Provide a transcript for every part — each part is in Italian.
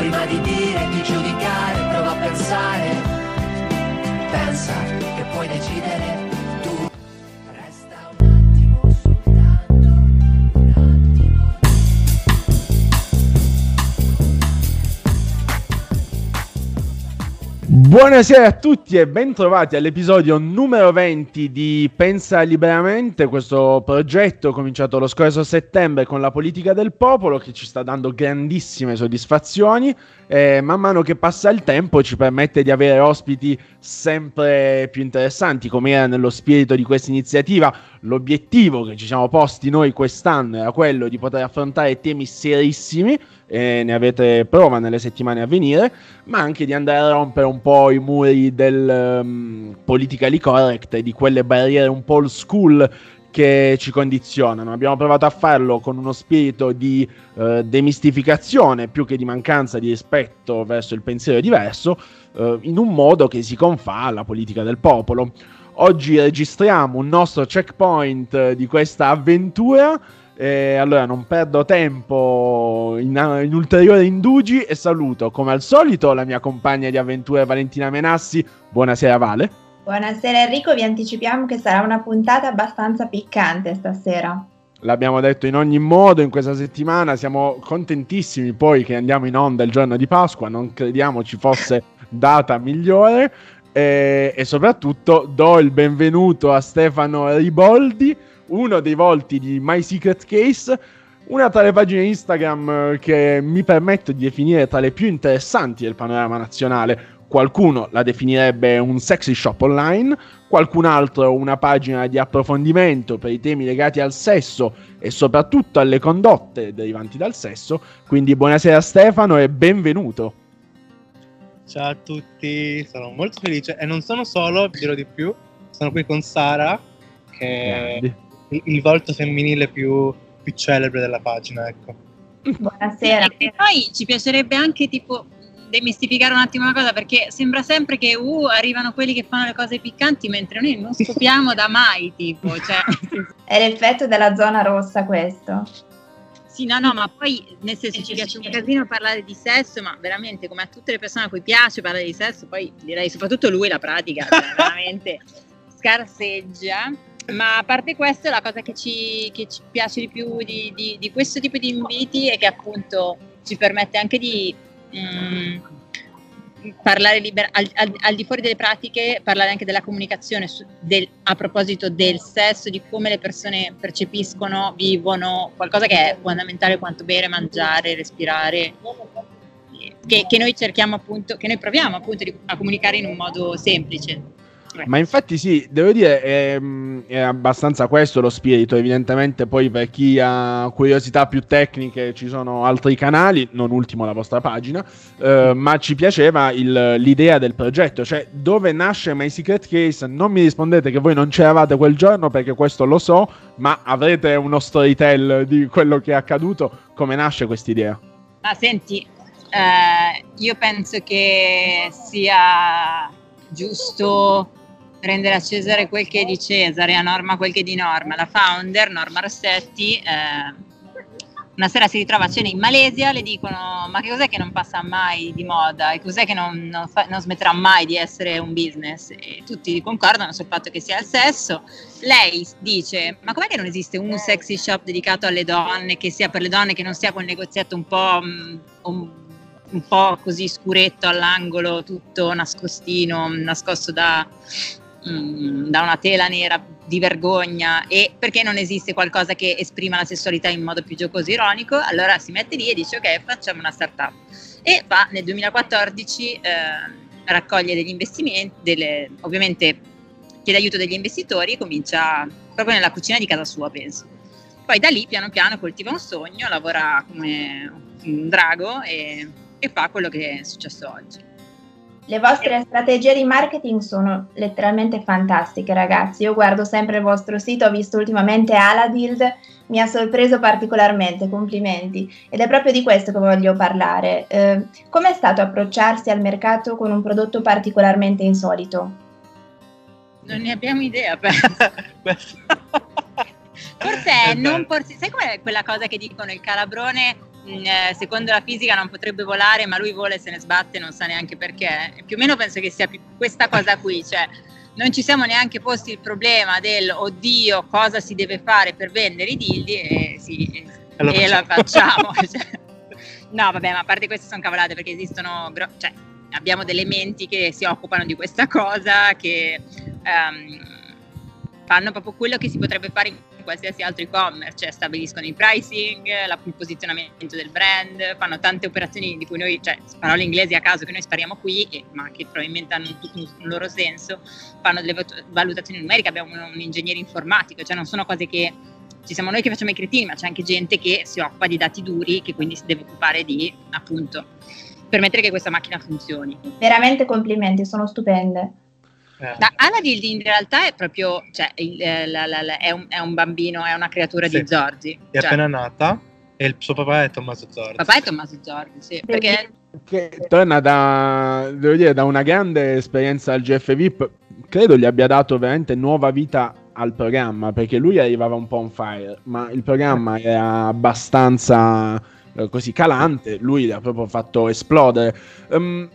prima di dire, di giudicare, prova a pensare, pensa che puoi decidere Buonasera a tutti e bentrovati all'episodio numero 20 di Pensa Liberamente, questo progetto cominciato lo scorso settembre con la politica del popolo che ci sta dando grandissime soddisfazioni e man mano che passa il tempo ci permette di avere ospiti sempre più interessanti come era nello spirito di questa iniziativa. L'obiettivo che ci siamo posti noi quest'anno era quello di poter affrontare temi serissimi e ne avete prova nelle settimane a venire, ma anche di andare a rompere un po' i muri del um, politically correct e di quelle barriere un po' old school che ci condizionano. Abbiamo provato a farlo con uno spirito di eh, demistificazione più che di mancanza di rispetto verso il pensiero diverso, eh, in un modo che si confà alla politica del popolo. Oggi registriamo un nostro checkpoint eh, di questa avventura. E allora non perdo tempo in, in, ulteriori indugi e saluto come al solito la mia compagna di avventure Valentina Menassi. Buonasera Vale. Buonasera Enrico, vi anticipiamo che sarà una puntata abbastanza piccante stasera. L'abbiamo detto in ogni modo in questa settimana, siamo contentissimi poi che andiamo in onda il giorno di Pasqua, non crediamo ci fosse data migliore e, e soprattutto do il benvenuto a Stefano Riboldi uno dei volti di My Secret Case, una tra le pagine Instagram che mi permetto di definire tra le più interessanti del panorama nazionale. Qualcuno la definirebbe un sexy shop online, qualcun altro una pagina di approfondimento per i temi legati al sesso e soprattutto alle condotte derivanti dal sesso. Quindi buonasera Stefano e benvenuto. Ciao a tutti, sono molto felice e non sono solo, vi dirò di più, sono qui con Sara che Grandi il, il volto femminile più, più, celebre della pagina, ecco. Buonasera. E poi ci piacerebbe anche tipo demistificare un attimo una cosa perché sembra sempre che uh, arrivano quelli che fanno le cose piccanti mentre noi non scopriamo da mai tipo cioè... è l'effetto della zona rossa questo sì no no ma poi nel senso ci piace un casino parlare di sesso ma veramente come a tutte le persone a cui piace parlare di sesso poi direi soprattutto lui la pratica cioè, veramente scarseggia. Ma a parte questo, la cosa che ci, che ci piace di più di, di, di, questo tipo di inviti è che appunto ci permette anche di mh, parlare liber- al, al, al, di fuori delle pratiche, parlare anche della comunicazione su, del, a proposito del sesso, di come le persone percepiscono, vivono, qualcosa che è fondamentale quanto bere, mangiare, respirare. Che, che noi cerchiamo appunto, che noi proviamo appunto a comunicare in un modo semplice. Ma infatti sì, devo dire, è, è, abbastanza questo lo spirito, evidentemente poi per chi ha curiosità più tecniche ci sono altri canali, non ultimo la vostra pagina, eh, ma ci piaceva il, l'idea del progetto, cioè dove nasce My Secret Case, non mi rispondete che voi non c'eravate quel giorno perché questo lo so, ma avrete uno storytell di quello che è accaduto, come nasce quest'idea? Ma senti, eh, io penso che sia giusto rendere a Cesare quel che è di Cesare, a Norma quel che è di Norma. La founder, Norma Rossetti, eh, una sera si ritrova a cena in Malesia, le dicono ma che cos'è che non passa mai di moda e cos'è che non, non, fa, non smetterà mai di essere un business? E tutti concordano sul fatto che sia il sesso. Lei dice ma com'è che non esiste un sexy shop dedicato alle donne, che sia per le donne, che non sia quel negozietto un po'... Um, un po' così scuretto all'angolo, tutto nascostino, nascosto da, mm, da una tela nera di vergogna e perché non esiste qualcosa che esprima la sessualità in modo più giocoso e ironico, allora si mette lì e dice ok facciamo una startup e va nel 2014 eh, raccoglie degli investimenti, delle, ovviamente chiede aiuto degli investitori e comincia proprio nella cucina di casa sua penso. Poi da lì piano piano coltiva un sogno, lavora come un drago e e fa quello che è successo oggi. Le vostre strategie di marketing sono letteralmente fantastiche, ragazzi. Io guardo sempre il vostro sito, ho visto ultimamente Aladild, mi ha sorpreso particolarmente, complimenti. Ed è proprio di questo che voglio parlare. Eh, Com'è stato approcciarsi al mercato con un prodotto particolarmente insolito? Non ne abbiamo idea. Forse è non porsi... Sai com'è quella cosa che dicono il calabrone eh, secondo la fisica non potrebbe volare, ma lui vola e se ne sbatte, non sa neanche perché. Più o meno penso che sia questa cosa qui, cioè non ci siamo neanche posti il problema del oddio cosa si deve fare per vendere i dildi e, sì, e, lo e la facciamo. facciamo. cioè. No, vabbè, ma a parte queste sono cavolate perché esistono, gro- cioè abbiamo delle menti che si occupano di questa cosa, che ehm, fanno proprio quello che si potrebbe fare in qualsiasi altro e-commerce, cioè stabiliscono il pricing, la- il posizionamento del brand, fanno tante operazioni di cui noi, cioè parole inglesi a caso che noi spariamo qui, e- ma che probabilmente hanno tutto un, un loro senso, fanno delle valutazioni numeriche, abbiamo un, un ingegnere informatico, cioè non sono cose che ci siamo noi che facciamo i cretini, ma c'è anche gente che si occupa di dati duri, che quindi si deve occupare di, appunto, permettere che questa macchina funzioni. Veramente complimenti, sono stupende. Eh, Ma Anadil in realtà è proprio, cioè, il- eh, la- la- la- è, un, è un bambino, è una creatura Sì. di Zorzi. è Cioè, appena nata e il suo papà è Tommaso Zorzi. papà è Tommaso Zorzi, sì, perché Che torna da, devo dire, da una grande esperienza al GF VIP. Credo gli abbia dato veramente nuova vita al programma perché lui arrivava un po' on fire, ma il programma era abbastanza eh, così calante. Lui l'ha proprio fatto esplodere. Ehm,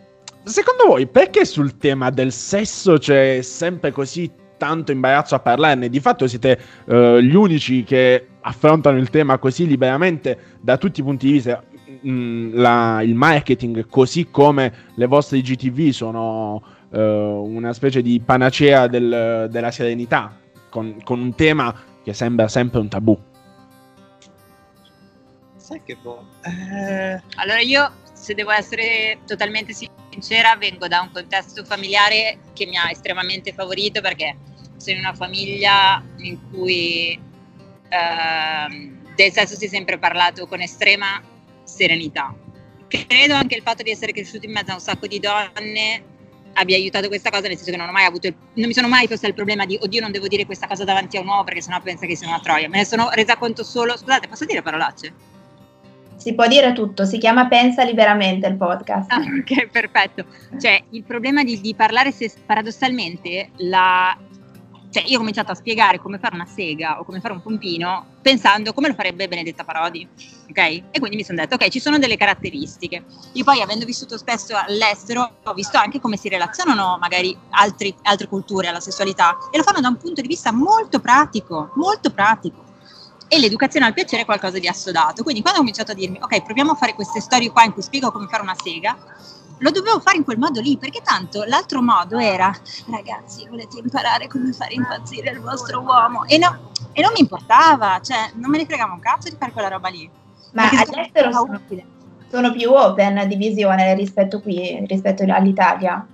secondo voi, perché sul tema del sesso c'è sempre così tanto imbarazzo a parlarne? Di fatto siete eh, gli unici che affrontano il tema così liberamente da tutti i punti di vista. Mm, la- il marketing, così come le vostre IGTV, sono eh, una specie di panacea del- della serenità, con, con un tema che sembra sempre un tabù. Sai che boh. Eh, allora io, se devo essere totalmente sincera, vengo da un contesto familiare che mi ha estremamente favorito perché sono in una famiglia in cui ehm, del sesso si è sempre parlato con estrema serenità. Credo anche il fatto di essere cresciuto in mezzo a un sacco di donne abbia aiutato questa cosa, nel senso che non ho mai avuto il, non mi sono mai posta il problema di oddio non devo dire questa cosa davanti a un uomo perché sennò pensa che sia una troia. Me ne sono resa conto solo, scusate, posso dire parolacce? Si può dire tutto, si chiama Pensa liberamente il podcast. Ah, ok, perfetto. Cioè, il problema di, di parlare, se, paradossalmente, la, cioè, io ho cominciato a spiegare come fare una sega o come fare un pompino pensando come lo farebbe Benedetta Parodi, ok? E quindi mi sono detto, ok, ci sono delle caratteristiche. Io poi, avendo vissuto spesso all'estero, ho visto anche come si relazionano magari altri- altre culture alla sessualità e lo fanno da un punto di vista molto pratico, molto pratico e l'educazione al piacere è qualcosa di assodato. Quindi quando ho cominciato a dirmi, ok, proviamo a fare queste storie qua in cui spiego come fare una sega, lo dovevo fare in quel modo lì, perché tanto l'altro modo era, ragazzi, volete imparare come fare impazzire il vostro uomo? E, no- e non mi importava, cioè non me ne fregava un cazzo di fare quella roba lì. Ma all'estero sono, sono più open di visione rispetto qui, rispetto all'Italia.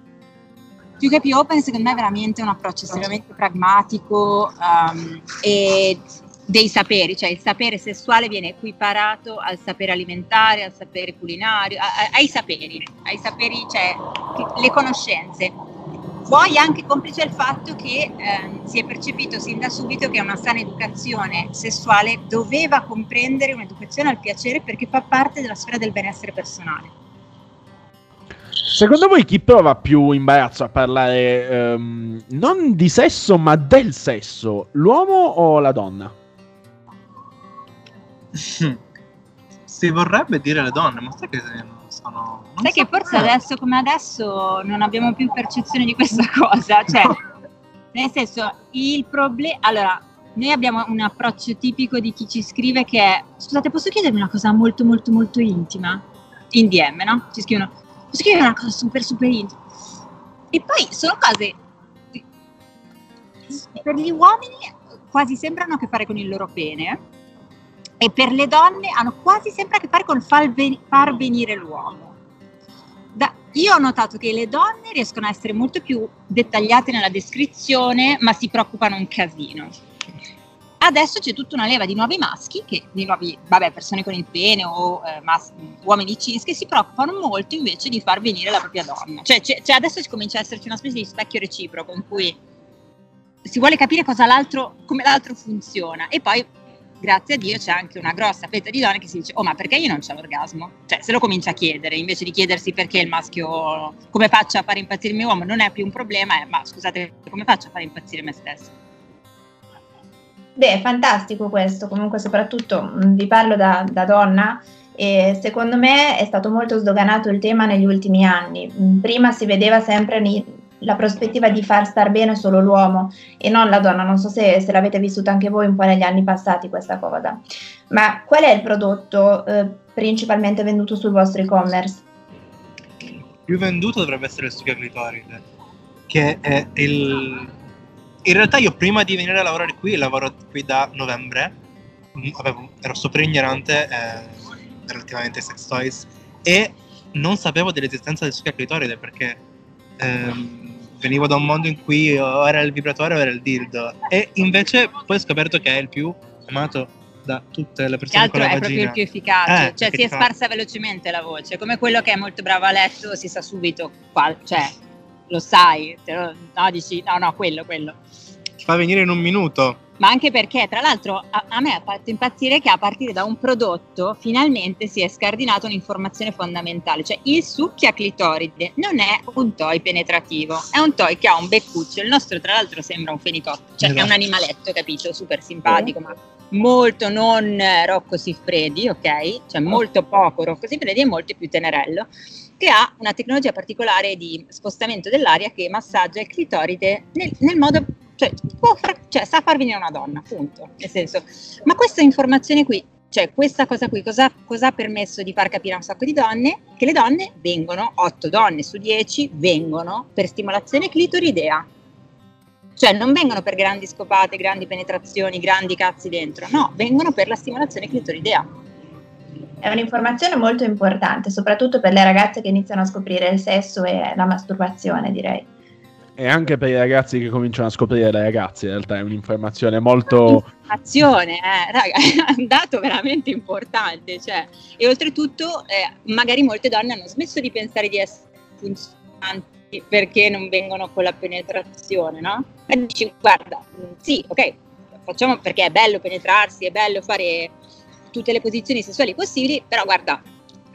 più che più open, secondo me è veramente un approccio estremamente pragmatico um, e dei saperi, cioè il sapere sessuale viene equiparato al sapere alimentare, al sapere culinario, a- a- ai saperi, ai saperi, cioè le conoscenze. Poi anche complice il fatto che ehm, si è percepito sin da subito che una sana educazione sessuale doveva comprendere un'educazione al piacere perché fa parte della sfera del benessere personale. Secondo voi chi prova più imbarazzo a parlare ehm, non di sesso ma del sesso? L'uomo o la donna? si vorrebbe dire le donne, ma sai che non sono. Sai che so forse perché. adesso come adesso non abbiamo più percezione di questa cosa, cioè nel senso il problema allora noi abbiamo un approccio tipico di chi ci scrive che è scusate posso chiedervi una cosa molto molto molto intima in DM no? ci scrivono posso chiedere una cosa super super intima e poi sono cose per gli uomini quasi sempre hanno a che fare con il loro pene e per le donne hanno quasi sempre a che fare con far, ven- far venire l'uomo. Da- io ho notato che le donne riescono a essere molto più dettagliate nella descrizione, ma si preoccupano un casino. adesso c'è tutta una leva di nuovi maschi, che, di nuovi, vabbè, persone con il pene o eh, mas- uomini cis, che si preoccupano molto invece di far venire la propria donna. Cioè, c'è, c'è adesso comincia ad esserci una specie di specchio reciproco in cui si vuole capire cosa l'altro, come l'altro funziona e poi grazie a Dio c'è anche una grossa fetta di donne che si dice oh ma perché io non c'ho l'orgasmo? Cioè se lo comincia a chiedere invece di chiedersi perché il maschio come faccio a fare impazzire il mio uomo non è più un problema è ma scusate come faccio a fare impazzire me stesso? Beh, è fantastico questo, comunque soprattutto vi parlo da, da donna e secondo me è stato molto sdoganato il tema negli ultimi anni. Prima si vedeva sempre ni- la prospettiva di far star bene solo l'uomo e non la donna, non so se, se l'avete vissuta anche voi un po' negli anni passati questa cosa. Ma qual è il prodotto eh, principalmente venduto sul vostro e-commerce? più venduto dovrebbe essere il succhio clitoride, che è il... In realtà io prima di venire a lavorare qui, lavoro qui da novembre, mm, avevo- ero super ignorante eh, relativamente ai sex toys e non sapevo dell'esistenza del succhio clitoride perché ehm, venivo da un mondo in cui o era il vibratore o era il dildo e invece poi ho scoperto che è il più amato da tutte le Che persone altro con la è proprio il vagina. più efficace, Eh, cioè si è fa- sparsa velocemente la voce, come quello che è molto bravo a letto si sa subito, qual- cioè lo sai, te lo- no dici no no quello, quello. Ti fa venire in un minuto. Ma anche perché, tra l'altro, a, a me ha fatto impazzire che a partire da un prodotto finalmente si è scardinata un'informazione fondamentale, cioè il succhia clitoride non è un toy penetrativo, è un toy che ha un beccuccio, il nostro tra l'altro sembra un fenicotto, cioè è Esatto. un animaletto, capito? Super simpatico, ma molto non eh, Rocco Siffredi, ok? Cioè molto poco Rocco Siffredi e molto più tenerello, che ha una tecnologia particolare di spostamento dell'aria che massaggia il clitoride nel, nel modo, cioè, far- cioè, sa far venire una donna, punto. Nel senso, ma questa informazione qui, cioè questa cosa qui, cosa, cosa ha permesso di far capire a un sacco di donne? Che le donne vengono, 8 donne su 10 vengono per stimolazione clitoridea. Cioè non vengono per grandi scopate, grandi penetrazioni, grandi cazzi dentro, no, vengono per la stimolazione clitoridea. È un'informazione molto importante, soprattutto per le ragazze che iniziano a scoprire il sesso e la masturbazione, direi. E anche per i ragazzi che cominciano a scoprire le ragazze, in realtà è un'informazione molto... Informazione, eh, raga, è un dato veramente importante, cioè, e oltretutto eh, magari molte donne hanno smesso di pensare di essere funzionanti perché non vengono con la penetrazione, no? E dici, guarda, mh, sì, ok, facciamo perché è bello penetrarsi, è bello fare tutte le posizioni sessuali possibili, però guarda,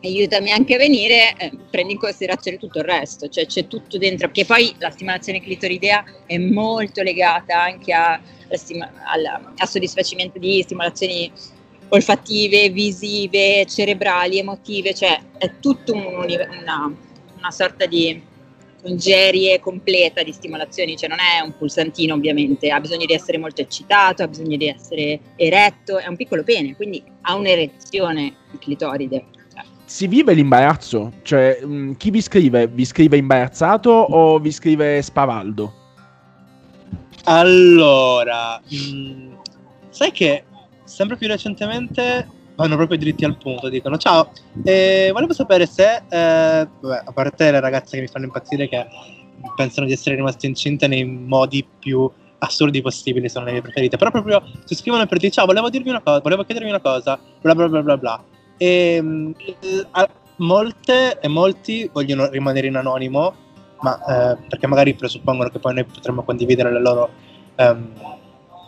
aiutami anche a venire, eh, prendi in considerazione tutto il resto, cioè c'è tutto dentro, perché poi la stimolazione clitoridea è molto legata anche a, stima- alla- al soddisfacimento di stimolazioni olfattive, visive, cerebrali, emotive, cioè è tutto un una, una sorta di congerie completa di stimolazioni, cioè non è un pulsantino ovviamente, ha bisogno di essere molto eccitato, ha bisogno di essere eretto, è un piccolo pene, quindi ha un'erezione clitoride. Si vive l'imbarazzo? Cioè, mh, chi vi scrive? Vi scrive imbarazzato o vi scrive spavaldo? Allora, mh, sai che sempre più recentemente vanno proprio dritti al punto, dicono ciao, eh, volevo sapere se, eh, vabbè, a parte le ragazze che mi fanno impazzire che pensano di essere rimaste incinte nei modi più assurdi possibili, sono le mie preferite, però proprio ti scrivono per dire ciao, volevo dirvi una cosa, volevo chiedervi una cosa, bla bla bla bla bla. E a- molte e molti vogliono rimanere in anonimo, ma eh, perché magari presuppongono che poi noi potremmo condividere le loro, ehm,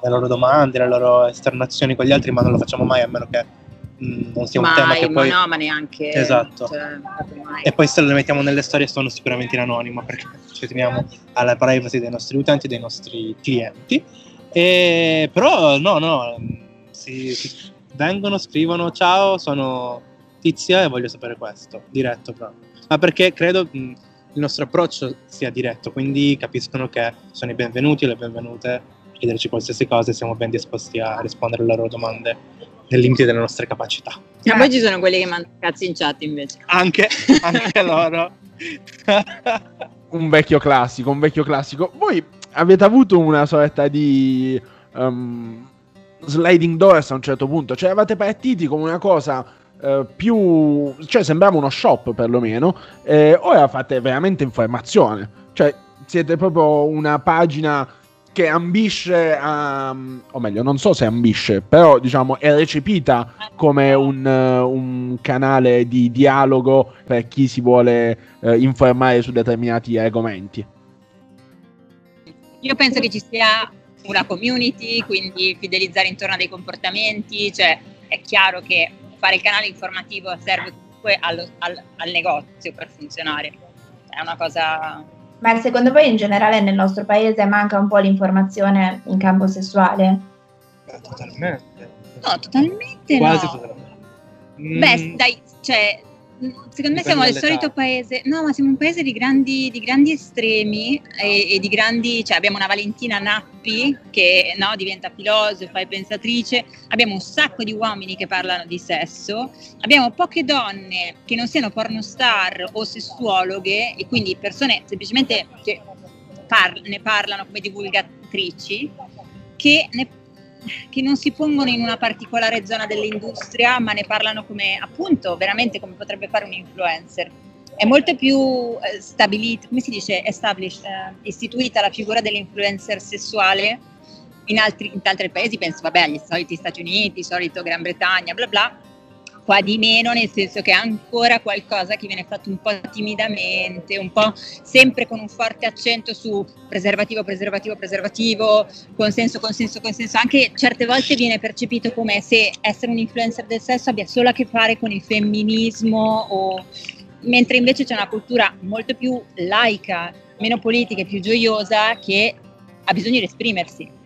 le loro domande, le loro esternazioni con gli altri, ma non lo facciamo mai a meno che mh, non sia un tema mai, che ma poi... no, ma neanche... Esatto. cioè, mai. E poi se le mettiamo nelle storie sono sicuramente in anonimo perché ci teniamo alla privacy dei nostri utenti dei nostri clienti. E, però no, no, si, si- vengono, scrivono ciao, sono Tizia e voglio sapere questo, diretto proprio. Ma perché credo mh, il nostro approccio sia diretto, quindi capiscono che sono i benvenuti e le benvenute a chiederci qualsiasi cosa e siamo ben disposti a rispondere alle loro domande nel limite delle nostre capacità. Ma poi ci sono quelli che mandano cazzi in chat invece. Anche, anche loro. Un vecchio classico, un vecchio classico. Voi avete avuto una sorta di um, sliding doors a un certo punto, cioè eravate partiti come una cosa eh, più... cioè sembrava uno shop perlomeno, e ora fate veramente informazione, cioè siete proprio una pagina che ambisce a, o meglio, non so se ambisce, però diciamo è recepita come un, un canale di dialogo per chi si vuole eh, informare su determinati argomenti. Io penso che ci sia una community, quindi fidelizzare intorno a dei comportamenti, cioè è chiaro che fare il canale informativo serve comunque allo, al, al negozio per funzionare, è una cosa ma secondo voi in generale nel nostro paese manca un po' l'informazione in campo sessuale? Totalmente. No, totalmente Quasi no. totalmente. Beh, Mm, dai, cioè, secondo me siamo il solito paese, no, ma siamo un paese di grandi, di grandi estremi e, e di grandi, cioè abbiamo una Valentina Nappi che no, diventa filosofa e pensatrice, abbiamo un sacco di uomini che parlano di sesso, abbiamo poche donne che non siano pornostar o sessuologhe e quindi persone semplicemente che par- ne parlano come divulgatrici che ne che non si pongono in una particolare zona dell'industria, ma ne parlano come appunto veramente come potrebbe fare un influencer. È molto più eh, stabilita, come si dice, established, eh, istituita la figura dell'influencer sessuale in altri, in altri paesi, penso vabbè agli soliti Stati Uniti, solito Gran Bretagna, bla bla, qua di meno, nel senso che è ancora qualcosa che viene fatto un po' timidamente, un po' sempre con un forte accento su preservativo, preservativo, preservativo, consenso, consenso, consenso. Anche certe volte viene percepito come se essere un influencer del sesso abbia solo a che fare con il femminismo o... mentre invece c'è una cultura molto più laica, meno politica e più gioiosa che ha bisogno di esprimersi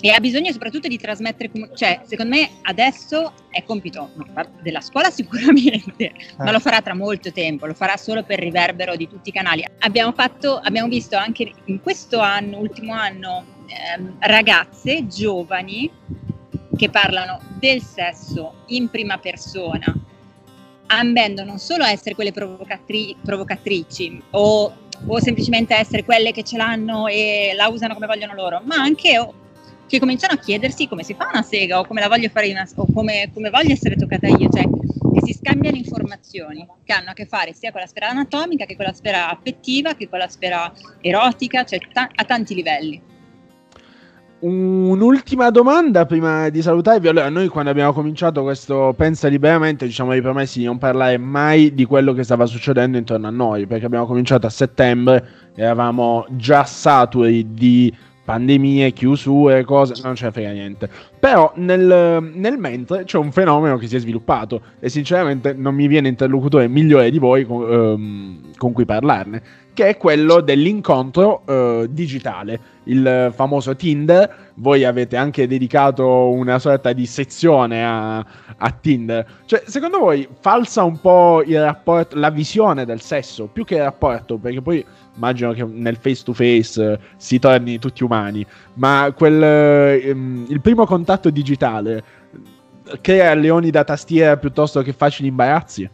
e ha bisogno soprattutto di trasmettere, cioè secondo me adesso è compito no, della scuola sicuramente, ma lo farà tra molto tempo, lo farà solo per riverbero di tutti i canali. Abbiamo, fatto, abbiamo visto anche in questo anno, ultimo anno, ehm, ragazze giovani che parlano del sesso in prima persona, ambendo non solo a essere quelle provocatri- provocatrici o, o semplicemente essere quelle che ce l'hanno e la usano come vogliono loro, ma anche che cominciano a chiedersi come si fa una sega o come la voglio fare io o come, come voglio essere toccata io, cioè che si scambiano informazioni che hanno a che fare sia con la sfera anatomica che con la sfera affettiva che con la sfera erotica, cioè ta- a tanti livelli. Un'ultima domanda prima di salutarvi. Allora, noi quando abbiamo cominciato questo Pensa liberamente, ci siamo ripromessi di non parlare mai di quello che stava succedendo intorno a noi, perché abbiamo cominciato a settembre, eravamo già saturi di pandemie, chiusure, cose, non ce ne frega niente. Però nel, nel mentre c'è un fenomeno che si è sviluppato e sinceramente non mi viene interlocutore migliore di voi con, ehm, con cui parlarne, che è quello dell'incontro eh, digitale, il famoso Tinder. Voi avete anche dedicato una sorta di sezione a, a Tinder. Cioè, secondo voi falsa un po' il rapporto, la visione del sesso, più che il rapporto, perché poi immagino che nel face to face si torni tutti umani, ma quel, ehm, il primo contatto digitale crea leoni da tastiera piuttosto che facili imbarazzi?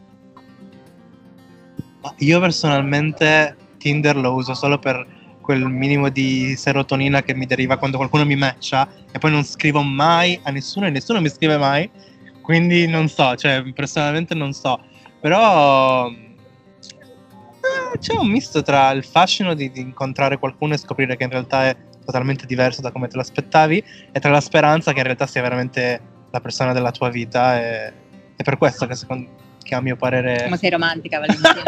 Io personalmente Tinder lo uso solo per quel minimo di serotonina che mi deriva quando qualcuno mi matcha e poi non scrivo mai a nessuno e nessuno mi scrive mai. Quindi non so, cioè personalmente non so. Però eh, c'è un misto tra il fascino di, di incontrare qualcuno e scoprire che in realtà è totalmente diverso da come te lo aspettavi e tra la speranza che in realtà sia veramente la persona della tua vita e è per questo che secondo che a mio parere Come sei romantica, Valentina.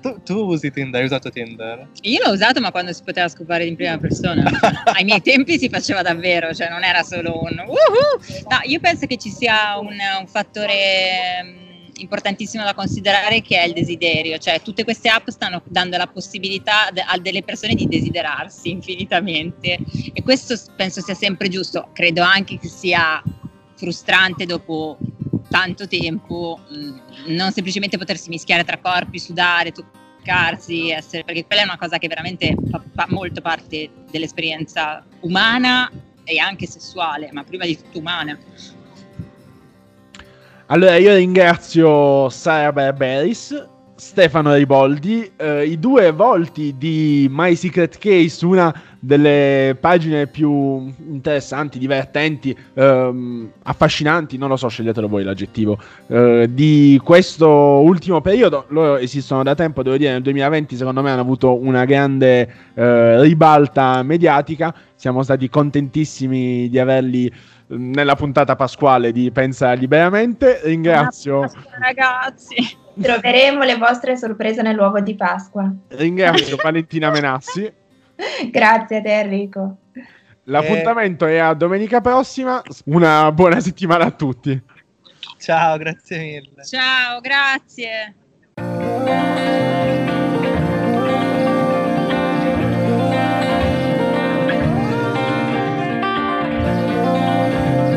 tu, tu usi Tinder, hai usato Tinder? Io l'ho usato, ma quando si poteva scopare in prima persona. Ai miei tempi si faceva davvero, cioè non era solo un uhu. No, io penso che ci sia un, un fattore importantissimo da considerare che è il desiderio, cioè tutte queste app stanno dando la possibilità a delle persone di desiderarsi infinitamente. E questo penso sia sempre giusto, credo anche che sia frustrante dopo tanto tempo mh, non semplicemente potersi mischiare tra corpi, sudare, toccarsi, essere, perché quella è una cosa che veramente fa, fa molto parte dell'esperienza umana e anche sessuale, ma prima di tutto umana. Allora io ringrazio Sara Barberis Stefano Riboldi, eh, i due volti di My Secret Case, una delle pagine più interessanti, divertenti, ehm, affascinanti, non lo so, sceglietelo voi l'aggettivo, eh, di questo ultimo periodo. Loro esistono da tempo, devo dire, nel 2020 secondo me hanno avuto una grande eh, ribalta mediatica, siamo stati contentissimi di averli nella puntata pasquale di Pensa Liberamente. Ringrazio. Ragazzi. Troveremo le vostre sorprese nell'uovo di Pasqua. Ringrazio Valentina Menassi. Grazie a te Enrico. L'appuntamento eh... è a domenica prossima. Una buona settimana a tutti. Ciao, grazie mille. Ciao, grazie.